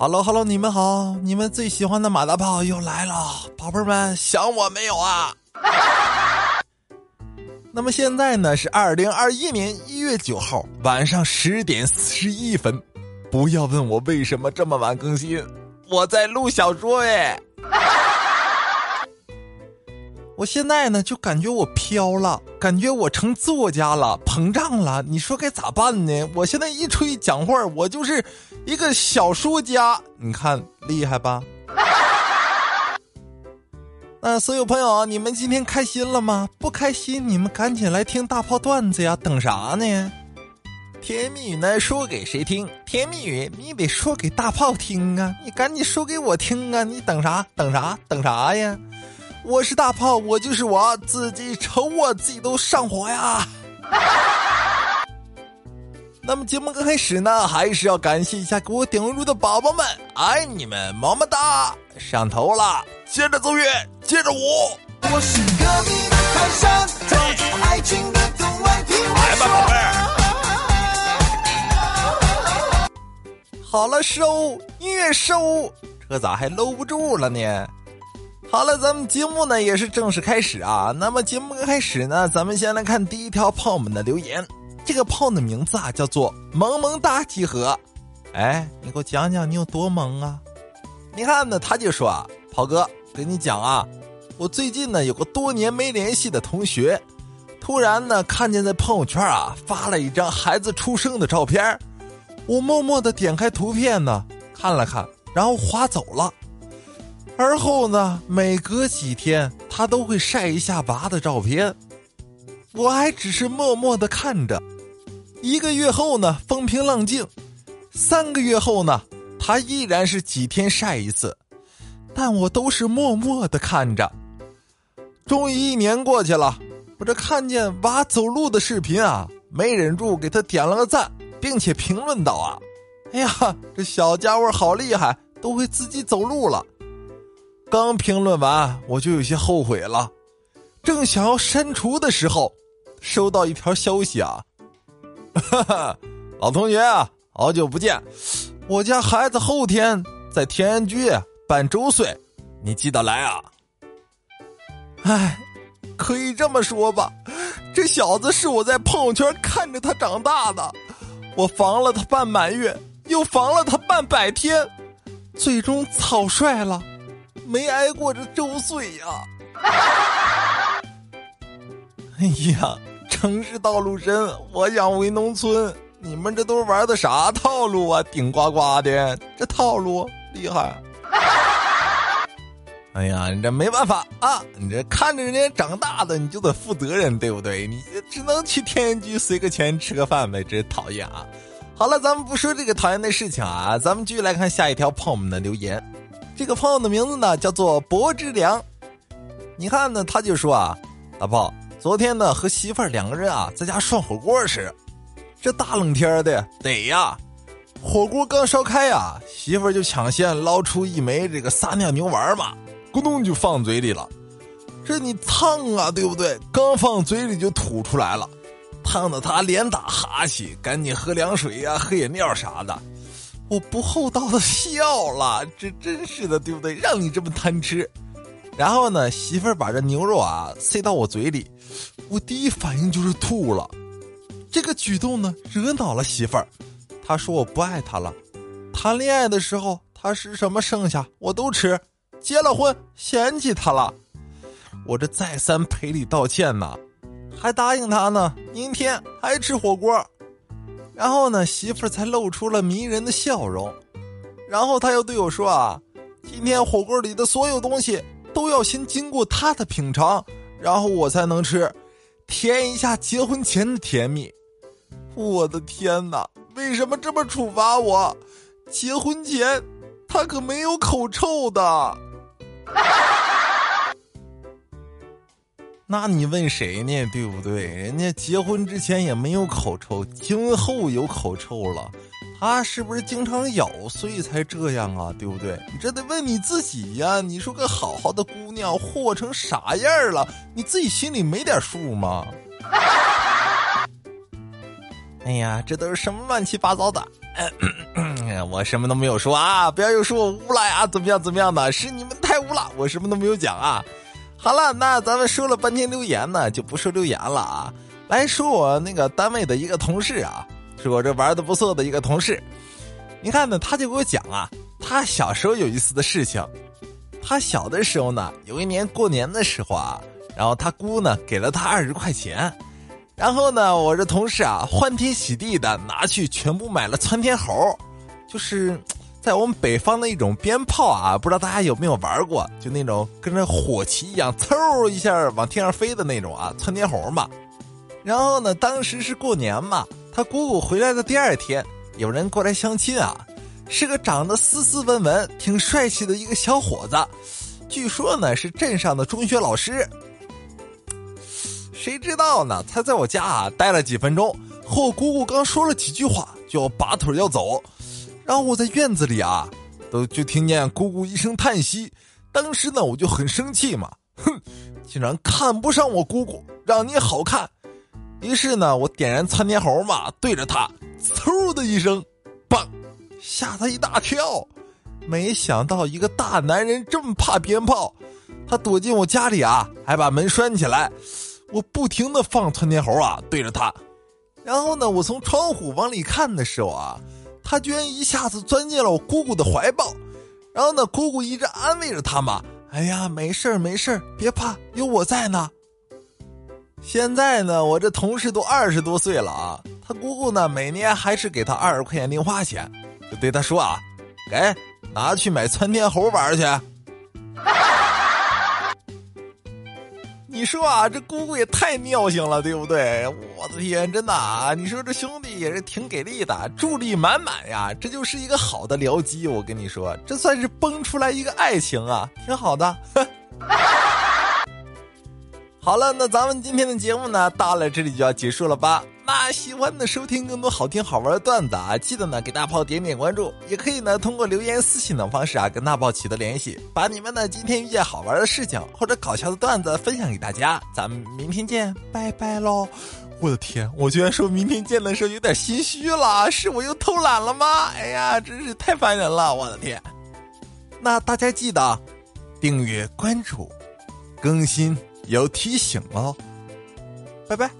Hello Hello，你们好，你们最喜欢的马大炮又来了，宝贝们想我没有啊？那么现在呢是二零二一年一月九号晚上十点四十一分，不要问我为什么这么晚更新，我在录小说哎。我现在呢就感觉我飘了，感觉我成作家了，膨胀了。你说该咋办呢？我现在一出去讲话，我就是一个小说家，你看厉害吧？那所有朋友，你们今天开心了吗？不开心，你们赶紧来听大炮段子呀！等啥呢？甜言蜜语呢，说给谁听？甜言蜜语你得说给大炮听啊！你赶紧说给我听啊！你等啥？等啥？等啥呀？我是大炮，我就是我自己，瞅我自己都上火呀！那么节目刚开始呢，还是要感谢一下给我点关注的宝宝们，爱你们，么么哒！上头了，接着奏乐，接着舞。我是隔壁的泰山，走进爱情的听我说。好了，收音乐收，这咋还搂不住了呢？好了，咱们节目呢也是正式开始啊。那么节目刚开始呢，咱们先来看第一条炮们的留言。这个炮的名字啊叫做萌萌哒集合。哎，你给我讲讲你有多萌啊？你看呢，他就说啊，炮哥跟你讲啊，我最近呢有个多年没联系的同学，突然呢看见在朋友圈啊发了一张孩子出生的照片，我默默的点开图片呢看了看，然后划走了。而后呢，每隔几天他都会晒一下娃的照片，我还只是默默的看着。一个月后呢，风平浪静；三个月后呢，他依然是几天晒一次，但我都是默默的看着。终于一年过去了，我这看见娃走路的视频啊，没忍住给他点了个赞，并且评论道啊：“哎呀，这小家伙好厉害，都会自己走路了。”刚评论完，我就有些后悔了。正想要删除的时候，收到一条消息啊，哈哈，老同学啊，好久不见！我家孩子后天在天安居办周岁，你记得来啊。哎，可以这么说吧，这小子是我在朋友圈看着他长大的，我防了他半满月，又防了他半百天，最终草率了。没挨过这周岁呀！哎呀，城市道路深，我想回农村。你们这都玩的啥套路啊？顶呱呱的，这套路厉害！哎呀，你这没办法啊！你这看着人家长大的，你就得负责任，对不对？你只能去天津居随个钱吃个饭呗，真讨厌啊！好了，咱们不说这个讨厌的事情啊，咱们继续来看下一条朋友们的留言。这个朋友的名字呢叫做薄之良，你看呢，他就说啊，大炮，昨天呢和媳妇儿两个人啊在家涮火锅吃，这大冷天的得呀，火锅刚烧开呀，媳妇儿就抢先捞出一枚这个撒尿牛丸嘛，咕咚就放嘴里了，这你烫啊，对不对？刚放嘴里就吐出来了，烫的他连打哈欠，赶紧喝凉水呀，喝饮料啥的。我不厚道的笑了，这真是的，对不对？让你这么贪吃，然后呢，媳妇儿把这牛肉啊塞到我嘴里，我第一反应就是吐了。这个举动呢，惹恼了媳妇儿，她说我不爱她了。谈恋爱的时候，她吃什么剩下我都吃，结了婚嫌弃她了。我这再三赔礼道歉呢，还答应她呢，明天还吃火锅。然后呢，媳妇儿才露出了迷人的笑容，然后他又对我说：“啊，今天火锅里的所有东西都要先经过他的品尝，然后我才能吃，体验一下结婚前的甜蜜。”我的天哪，为什么这么处罚我？结婚前他可没有口臭的。那你问谁呢？对不对？人家结婚之前也没有口臭，结婚后有口臭了，他是不是经常咬，所以才这样啊？对不对？你这得问你自己呀！你说个好好的姑娘，祸成啥样了？你自己心里没点数吗？哎呀，这都是什么乱七八糟的？我什么都没有说啊！不要又说我污了呀？怎么样怎么样的？是你们太污了，我什么都没有讲啊！好了，那咱们说了半天留言呢，就不说留言了啊。来说我那个单位的一个同事啊，是我这玩的不错的一个同事。你看呢，他就给我讲啊，他小时候有意思的事情。他小的时候呢，有一年过年的时候啊，然后他姑呢给了他二十块钱，然后呢，我这同事啊欢天喜地的拿去全部买了窜天猴，就是在我们北方的一种鞭炮啊，不知道大家有没有玩过，就那种跟着火旗一样，嗖一下往天上飞的那种啊，窜天猴嘛。然后呢，当时是过年嘛，他姑姑回来的第二天，有人过来相亲啊。是个长得斯斯文文、挺帅气的一个小伙子，据说呢是镇上的中学老师。谁知道呢？他在我家啊待了几分钟，和我姑姑刚说了几句话，就拔腿要走。然后我在院子里啊，都就听见姑姑一声叹息。当时呢，我就很生气嘛，哼，竟然看不上我姑姑，让你好看。于是呢，我点燃窜天猴嘛，对着他，嗖的一声，棒。吓他一大跳，没想到一个大男人这么怕鞭炮，他躲进我家里啊，还把门拴起来。我不停的放窜天猴啊，对着他。然后呢，我从窗户往里看的时候啊，他居然一下子钻进了我姑姑的怀抱。然后呢，姑姑一直安慰着他嘛：“哎呀，没事儿没事儿，别怕，有我在呢。”现在呢，我这同事都二十多岁了啊，他姑姑呢，每年还是给他二十块钱零花钱。就对他说啊，给拿去买窜天猴玩去。你说啊，这姑姑也太尿性了，对不对？天，真的啊！你说这兄弟也是挺给力的，助力满满呀，这就是一个好的僚机。我跟你说，这算是崩出来一个爱情啊，挺好的。好了，那咱们今天的节目呢，到了这里就要结束了吧？那喜欢的收听更多好听好玩的段子啊，记得呢给大炮点点关注，也可以呢通过留言、私信等方式啊跟大炮取得联系，把你们呢今天遇见好玩的事情或者搞笑的段子分享给大家。咱们明天见，拜拜喽！我的天，我居然说明天见的时候有点心虚了，是我又偷懒了吗？哎呀，真是太烦人了！我的天，那大家记得订阅关注，更新。有提醒哦，拜拜。